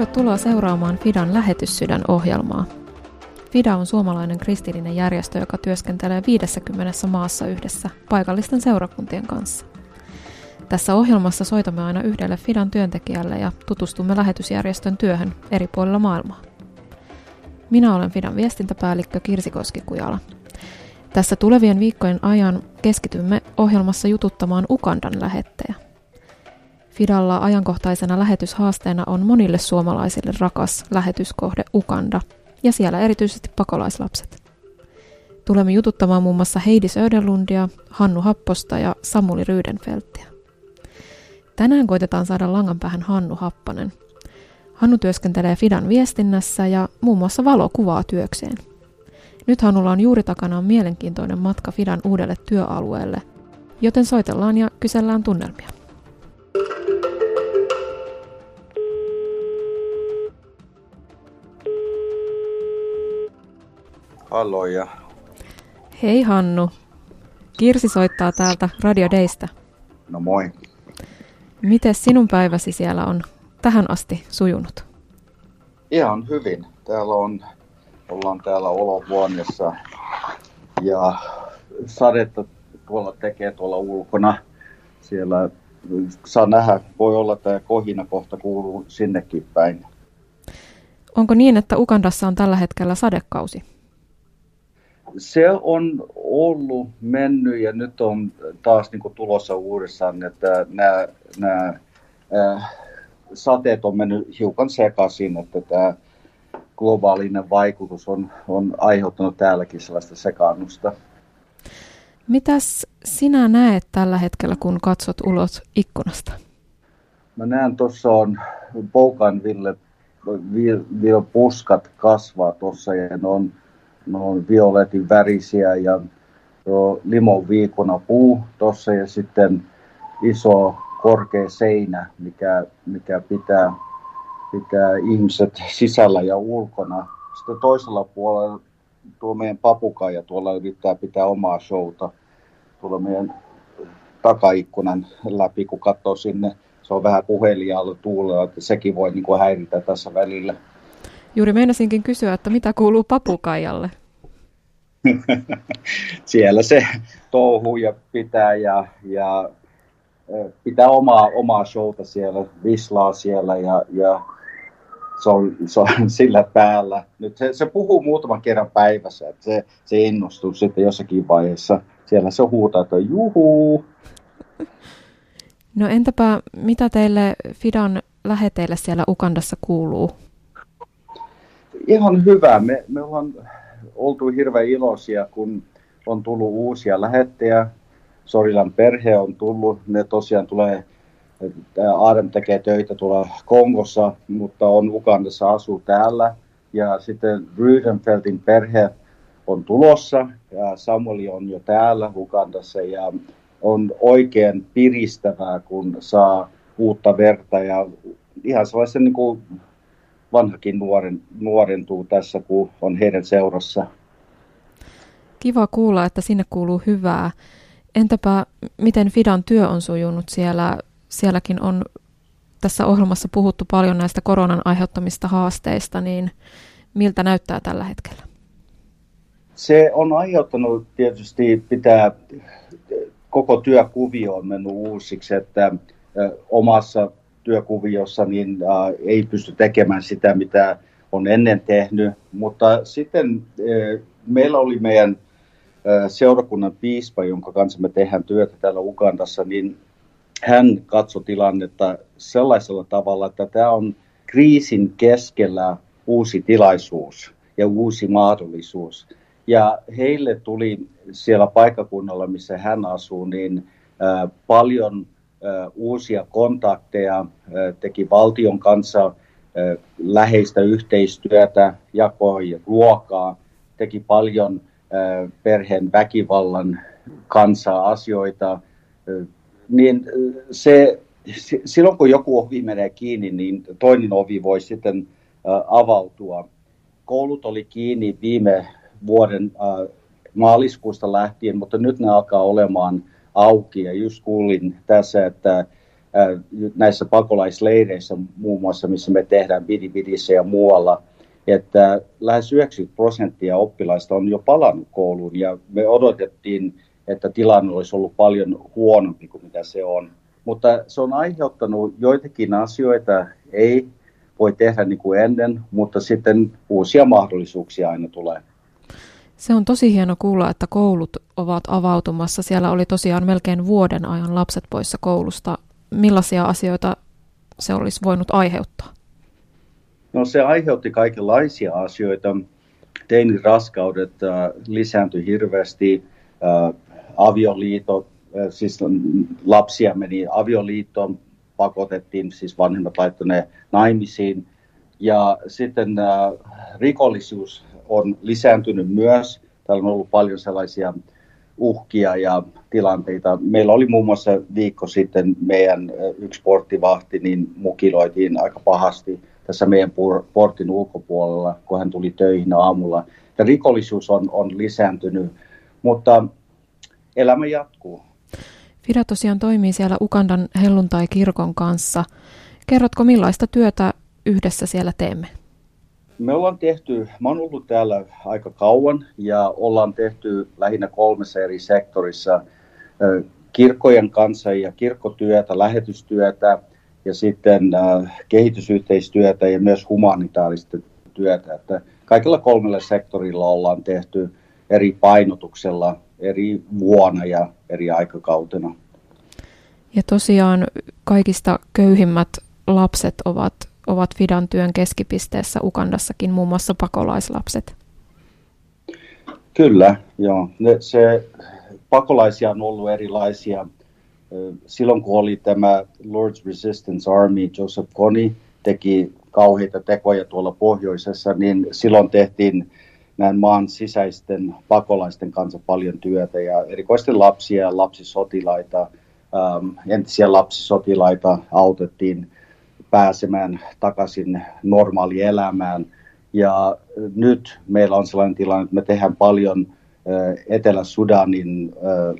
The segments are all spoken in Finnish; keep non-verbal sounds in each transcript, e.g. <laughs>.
Tervetuloa seuraamaan Fidan lähetyssydän ohjelmaa. FIDA on suomalainen kristillinen järjestö, joka työskentelee 50 maassa yhdessä paikallisten seurakuntien kanssa. Tässä ohjelmassa soitamme aina yhdelle FIDAn työntekijälle ja tutustumme lähetysjärjestön työhön eri puolilla maailmaa. Minä olen FIDAn viestintäpäällikkö Kirsi Koskikujala. Tässä tulevien viikkojen ajan keskitymme ohjelmassa jututtamaan Ukandan lähettejä. Fidalla ajankohtaisena lähetyshaasteena on monille suomalaisille rakas lähetyskohde Ukanda ja siellä erityisesti pakolaislapset. Tulemme jututtamaan muun muassa Heidi Söderlundia, Hannu Happosta ja Samuli Ryydenfelttiä. Tänään koitetaan saada langan päähän Hannu Happonen. Hannu työskentelee Fidan viestinnässä ja muun muassa valokuvaa työkseen. Nyt Hannulla on juuri takanaan mielenkiintoinen matka Fidan uudelle työalueelle, joten soitellaan ja kysellään tunnelmia. Halloja. Hei Hannu. Kirsi soittaa täältä Radio Daystä. No moi. Miten sinun päiväsi siellä on tähän asti sujunut? Ihan hyvin. Täällä on, ollaan täällä olohuoneessa ja sadetta tuolla tekee tuolla ulkona. Siellä saa nähdä, voi olla, tämä kohina kohta kuuluu sinnekin päin. Onko niin, että Ukandassa on tällä hetkellä sadekausi? Se on ollut mennyt ja nyt on taas niin kuin tulossa uudestaan, että nämä, nämä äh, sateet on mennyt hiukan sekaisin, että tämä globaalinen vaikutus on, on aiheuttanut täälläkin sellaista sekaannusta. Mitäs sinä näet tällä hetkellä, kun katsot ulos ikkunasta? Mä näen tuossa on Poukanville vil, puskat kasvaa tuossa ja ne on ne on violetin värisiä ja limon viikona puu tuossa ja sitten iso korkea seinä, mikä, mikä pitää, pitää ihmiset sisällä ja ulkona. Sitten toisella puolella tuo meidän papukaija tuolla yrittää pitää omaa showta tuolla meidän takaikkunan läpi, kun katsoo sinne. Se on vähän puhelijalla tuulella, että sekin voi niin kuin häiritä tässä välillä. Juuri meinasinkin kysyä, että mitä kuuluu papukaijalle? <laughs> Siellä se touhuu ja pitää ja, ja pitää omaa, omaa showta siellä, vislaa siellä ja, ja se, on, se on <laughs> sillä päällä. Nyt se, se puhuu muutaman kerran päivässä, että se, se innostuu sitten jossakin vaiheessa. Siellä se huutaa, että juhuu. No entäpä mitä teille Fidan läheteille siellä Ukandassa kuuluu? Ihan hyvä. Me, me ollaan oltu hirveän iloisia, kun on tullut uusia lähettejä. Sorilan perhe on tullut. Ne tosiaan tulee, Aadem tekee töitä tuolla Kongossa, mutta on Ugandassa, asuu täällä. Ja sitten Rydenfeltin perhe on tulossa ja Samueli on jo täällä Ugandassa ja on oikein piristävää, kun saa uutta verta ja ihan sellaisen niin kuin vanhakin nuoren, nuorentuu tässä, kun on heidän seurassa. Kiva kuulla, että sinne kuuluu hyvää. Entäpä miten Fidan työ on sujunut siellä? Sielläkin on tässä ohjelmassa puhuttu paljon näistä koronan aiheuttamista haasteista, niin miltä näyttää tällä hetkellä? Se on aiheuttanut tietysti pitää, koko työkuvio on mennyt uusiksi, että omassa työkuviossa, niin äh, ei pysty tekemään sitä, mitä on ennen tehnyt. Mutta sitten äh, meillä oli meidän äh, seurakunnan piispa, jonka kanssa me tehdään työtä täällä Ugandassa, niin hän katsoi tilannetta sellaisella tavalla, että tämä on kriisin keskellä uusi tilaisuus ja uusi mahdollisuus. Ja heille tuli siellä paikakunnalla, missä hän asuu, niin äh, paljon uusia kontakteja, teki valtion kanssa läheistä yhteistyötä, jakoi ruokaa, teki paljon perheen väkivallan kanssa asioita, niin se, silloin kun joku ovi menee kiinni, niin toinen ovi voi sitten avautua. Koulut oli kiinni viime vuoden maaliskuusta lähtien, mutta nyt ne alkaa olemaan auki. Ja just kuulin tässä, että näissä pakolaisleireissä muun muassa, missä me tehdään Bidibidissä ja muualla, että lähes 90 prosenttia oppilaista on jo palannut kouluun ja me odotettiin, että tilanne olisi ollut paljon huonompi kuin mitä se on. Mutta se on aiheuttanut joitakin asioita, ei voi tehdä niin kuin ennen, mutta sitten uusia mahdollisuuksia aina tulee. Se on tosi hieno kuulla, että koulut ovat avautumassa. Siellä oli tosiaan melkein vuoden ajan lapset poissa koulusta. Millaisia asioita se olisi voinut aiheuttaa? No se aiheutti kaikenlaisia asioita. Teinin raskaudet äh, lisääntyi hirveästi, äh, avioliito, äh, siis lapsia meni avioliittoon, pakotettiin, siis vanhemmat laittaneet naimisiin. Ja sitten rikollisuus on lisääntynyt myös. Täällä on ollut paljon sellaisia uhkia ja tilanteita. Meillä oli muun muassa viikko sitten meidän yksi porttivahti, niin mukiloitiin aika pahasti tässä meidän portin ulkopuolella, kun hän tuli töihin aamulla. Ja rikollisuus on, on lisääntynyt, mutta elämä jatkuu. Fida tosiaan toimii siellä Ukandan helluntai-kirkon kanssa. Kerrotko, millaista työtä yhdessä siellä teemme? Me ollaan tehty, mä oon ollut täällä aika kauan ja ollaan tehty lähinnä kolmessa eri sektorissa kirkkojen kanssa ja kirkkotyötä, lähetystyötä ja sitten kehitysyhteistyötä ja myös humanitaarista työtä. Että kaikilla kolmella sektorilla ollaan tehty eri painotuksella eri vuonna ja eri aikakautena. Ja tosiaan kaikista köyhimmät lapset ovat, ovat Fidan työn keskipisteessä Ukandassakin, muun muassa pakolaislapset. Kyllä, joo. Ne, se, pakolaisia on ollut erilaisia. Silloin kun oli tämä Lord's Resistance Army, Joseph Kony teki kauheita tekoja tuolla pohjoisessa, niin silloin tehtiin näin maan sisäisten pakolaisten kanssa paljon työtä ja erikoisesti lapsia ja lapsisotilaita, entisiä lapsisotilaita autettiin pääsemään takaisin normaalielämään. Ja nyt meillä on sellainen tilanne, että me tehdään paljon Etelä-Sudanin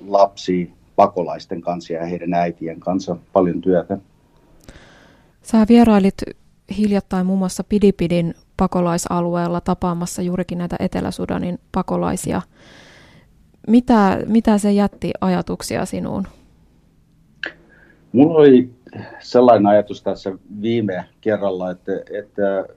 lapsi pakolaisten kanssa ja heidän äitien kanssa paljon työtä. Sä vierailit hiljattain muun muassa Pidipidin pakolaisalueella tapaamassa juurikin näitä Etelä-Sudanin pakolaisia. Mitä, mitä se jätti ajatuksia sinuun? Mulla oli sellainen ajatus tässä viime kerralla, että, että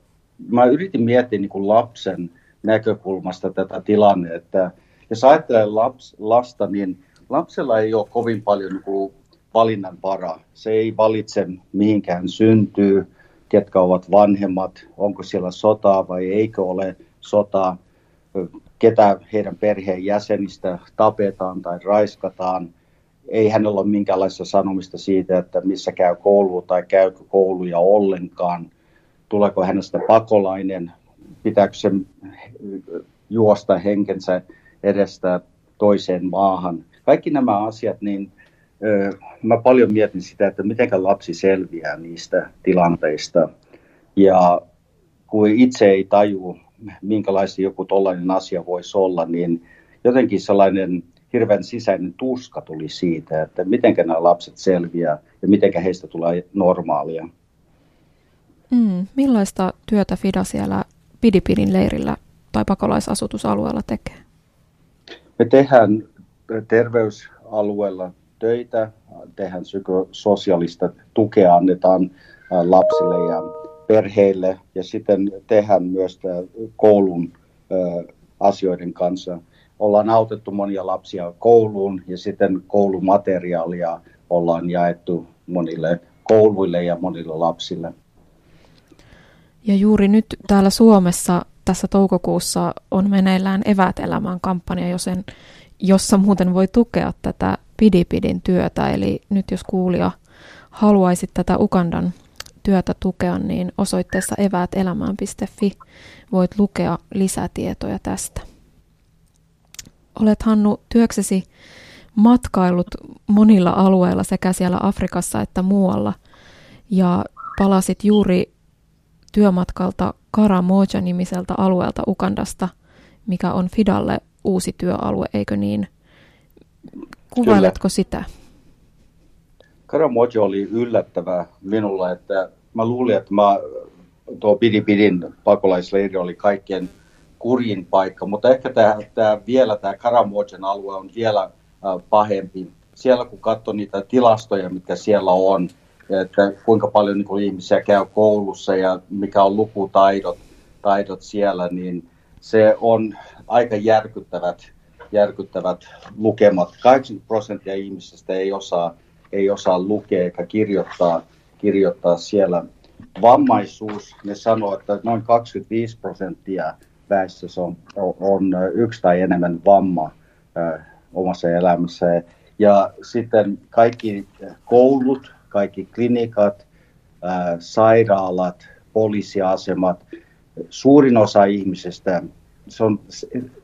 mä yritin miettiä niin kuin lapsen näkökulmasta tätä tilannetta, jos ajattelee laps, lasta, niin lapsella ei ole kovin paljon niin kuin valinnan varaa. Se ei valitse, mihinkään syntyy ketkä ovat vanhemmat, onko siellä sotaa vai eikö ole sotaa, ketä heidän perheen jäsenistä tapetaan tai raiskataan. Ei hänellä ole minkäänlaista sanomista siitä, että missä käy koulu tai käykö kouluja ollenkaan. Tuleeko hänestä pakolainen, pitääkö se juosta henkensä edestä toiseen maahan. Kaikki nämä asiat, niin mä paljon mietin sitä, että miten lapsi selviää niistä tilanteista. Ja kun itse ei taju, minkälaista joku tollainen asia voisi olla, niin jotenkin sellainen hirveän sisäinen tuska tuli siitä, että miten nämä lapset selviää ja miten heistä tulee normaalia. Mm, millaista työtä FIDA siellä Pidipidin leirillä tai pakolaisasutusalueella tekee? Me tehdään terveysalueella töitä, tehdään psykososiaalista tukea, annetaan lapsille ja perheille ja sitten tehdään myös koulun asioiden kanssa. Ollaan autettu monia lapsia kouluun ja sitten koulumateriaalia ollaan jaettu monille kouluille ja monille lapsille. Ja juuri nyt täällä Suomessa tässä toukokuussa on meneillään Evät elämään kampanja, jossa muuten voi tukea tätä Pidipidin työtä. Eli nyt jos kuulija haluaisit tätä Ukandan työtä tukea, niin osoitteessa eväätelämään.fi voit lukea lisätietoja tästä. Olet Hannu työksesi matkailut monilla alueilla sekä siellä Afrikassa että muualla ja palasit juuri työmatkalta Karamoja-nimiseltä alueelta Ukandasta, mikä on Fidalle uusi työalue, eikö niin? Kuvailetko Kyllä. sitä? Karamojo oli yllättävä minulle, että mä luulin, että mä, tuo Pidipidin pakolaisleiri oli kaikkien kurjin paikka, mutta ehkä tämä, tämä vielä tämä Karamojen alue on vielä pahempi. Siellä kun katsoo niitä tilastoja, mitkä siellä on, että kuinka paljon niin kuin ihmisiä käy koulussa ja mikä on lukutaidot taidot siellä, niin se on aika järkyttävät, järkyttävät lukemat. 80 prosenttia ihmisistä ei osaa, ei osaa lukea eikä kirjoittaa, kirjoittaa siellä. Vammaisuus, ne sanoo, että noin 25 prosenttia väestössä on, on yksi tai enemmän vamma omassa elämässä. Ja sitten kaikki koulut, kaikki klinikat, sairaalat, poliisiasemat, suurin osa ihmisistä, se on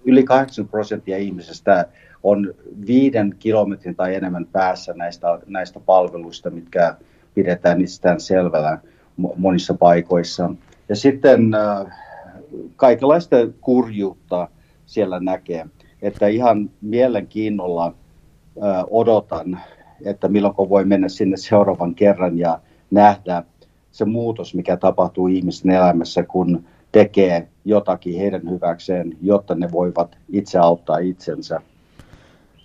yli 80 prosenttia ihmisistä on viiden kilometrin tai enemmän päässä näistä, näistä palveluista, mitkä pidetään itsestään selvällä monissa paikoissa. Ja sitten äh, kaikenlaista kurjuutta siellä näkee. Että ihan mielenkiinnolla odotan, että milloin voi mennä sinne seuraavan kerran ja nähdä se muutos, mikä tapahtuu ihmisten elämässä, kun tekee jotakin heidän hyväkseen, jotta ne voivat itse auttaa itsensä.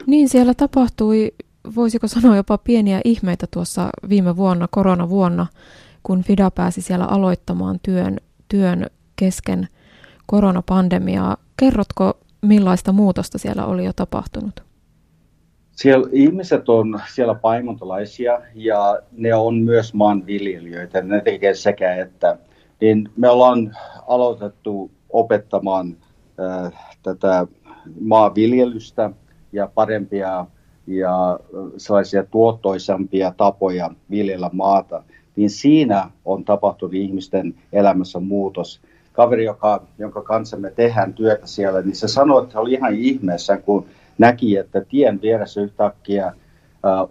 Niin, siellä tapahtui, voisiko sanoa jopa pieniä ihmeitä tuossa viime vuonna, koronavuonna, kun FIDA pääsi siellä aloittamaan työn, työn kesken koronapandemiaa. Kerrotko, millaista muutosta siellä oli jo tapahtunut? Siellä ihmiset on siellä paimontolaisia ja ne on myös maanviljelijöitä. Ne tekee sekä että. Niin me ollaan aloitettu opettamaan äh, tätä maanviljelystä ja parempia ja sellaisia tuottoisampia tapoja viljellä maata, niin siinä on tapahtunut ihmisten elämässä muutos. Kaveri, joka, jonka kanssa me tehdään työtä siellä, niin se sanoi, että oli ihan ihmeessä, kun näki, että tien vieressä yhtäkkiä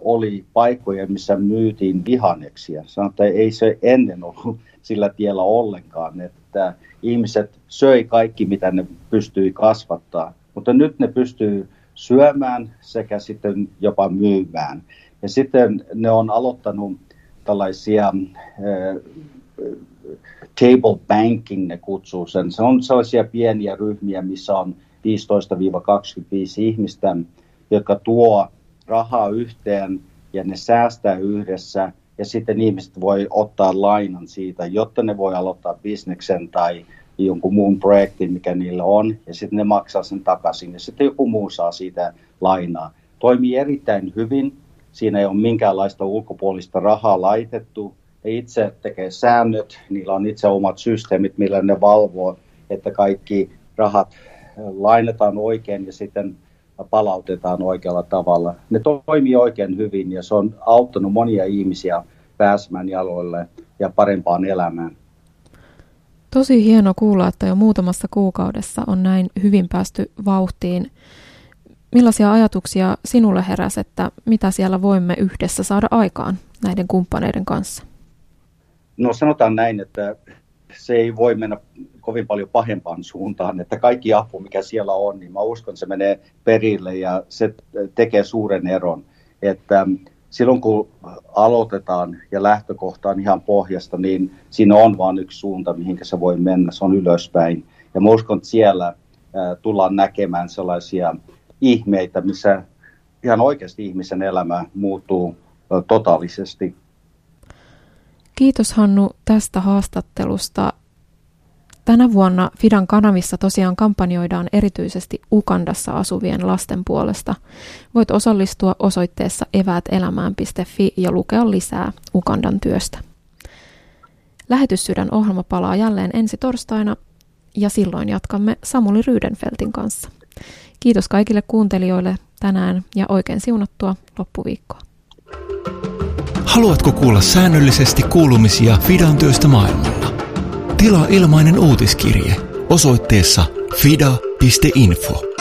oli paikkoja, missä myytiin vihanneksia. Sanoi, että ei se ennen ollut <laughs> sillä tiellä ollenkaan, että ihmiset söi kaikki, mitä ne pystyi kasvattaa, mutta nyt ne pystyy syömään sekä sitten jopa myymään. Ja sitten ne on aloittanut tällaisia table banking, ne kutsuu sen. Se on sellaisia pieniä ryhmiä, missä on 15-25 ihmistä, jotka tuo rahaa yhteen ja ne säästää yhdessä. Ja sitten ihmiset voi ottaa lainan siitä, jotta ne voi aloittaa bisneksen tai jonkun muun projektin, mikä niillä on, ja sitten ne maksaa sen takaisin, ja sitten joku muu saa siitä lainaa. Toimii erittäin hyvin, siinä ei ole minkäänlaista ulkopuolista rahaa laitettu, itse tekee säännöt, niillä on itse omat systeemit, millä ne valvoo, että kaikki rahat lainataan oikein ja sitten palautetaan oikealla tavalla. Ne toimii oikein hyvin ja se on auttanut monia ihmisiä pääsemään jaloille ja parempaan elämään. Tosi hieno kuulla, että jo muutamassa kuukaudessa on näin hyvin päästy vauhtiin. Millaisia ajatuksia sinulle heräsi, että mitä siellä voimme yhdessä saada aikaan näiden kumppaneiden kanssa? No sanotaan näin, että se ei voi mennä kovin paljon pahempaan suuntaan, että kaikki apu, mikä siellä on, niin mä uskon, se menee perille ja se tekee suuren eron. Että silloin kun aloitetaan ja lähtökohta on ihan pohjasta, niin siinä on vain yksi suunta, mihinkä se voi mennä, se on ylöspäin. Ja mä uskon, että siellä tullaan näkemään sellaisia ihmeitä, missä ihan oikeasti ihmisen elämä muuttuu totaalisesti Kiitos Hannu tästä haastattelusta. Tänä vuonna Fidan kanavissa tosiaan kampanjoidaan erityisesti Ukandassa asuvien lasten puolesta. Voit osallistua osoitteessa eväätelämään.fi ja lukea lisää Ukandan työstä. Lähetyssydän ohjelma palaa jälleen ensi torstaina ja silloin jatkamme Samuli Ryydenfeltin kanssa. Kiitos kaikille kuuntelijoille tänään ja oikein siunattua loppuviikkoa. Haluatko kuulla säännöllisesti kuulumisia Fidan työstä maailmalla? Tilaa ilmainen uutiskirje osoitteessa fida.info.